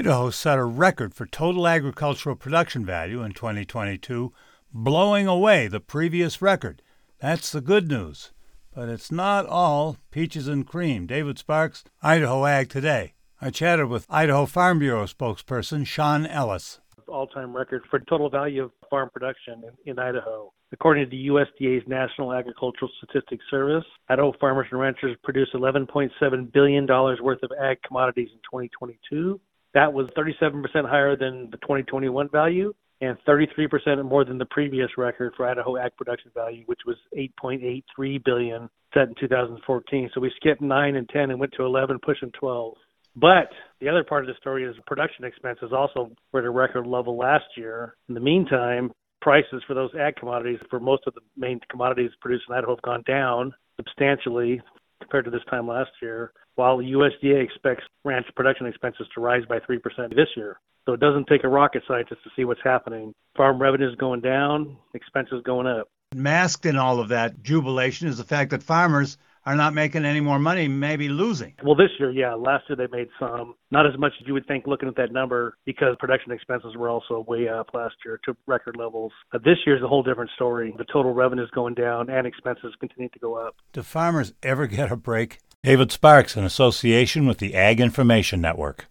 Idaho set a record for total agricultural production value in 2022, blowing away the previous record. That's the good news. But it's not all peaches and cream. David Sparks, Idaho Ag Today. I chatted with Idaho Farm Bureau spokesperson Sean Ellis. All time record for total value of farm production in, in Idaho. According to the USDA's National Agricultural Statistics Service, Idaho farmers and ranchers produced $11.7 billion worth of ag commodities in 2022. That was 37% higher than the 2021 value and 33% more than the previous record for Idaho ag production value, which was 8.83 billion set in 2014. So we skipped 9 and 10 and went to 11, pushing 12. But the other part of the story is production expenses also were at a record level last year. In the meantime, prices for those ag commodities for most of the main commodities produced in Idaho have gone down substantially compared to this time last year, while the USDA expects ranch production expenses to rise by 3% this year. So it doesn't take a rocket scientist to see what's happening. Farm revenues going down, expenses going up. Masked in all of that jubilation is the fact that farmers are not making any more money, maybe losing. Well, this year, yeah. Last year they made some, not as much as you would think looking at that number because production expenses were also way up last year to record levels. But this year's a whole different story. The total revenue is going down and expenses continue to go up. Do farmers ever get a break? David Sparks, in association with the Ag Information Network.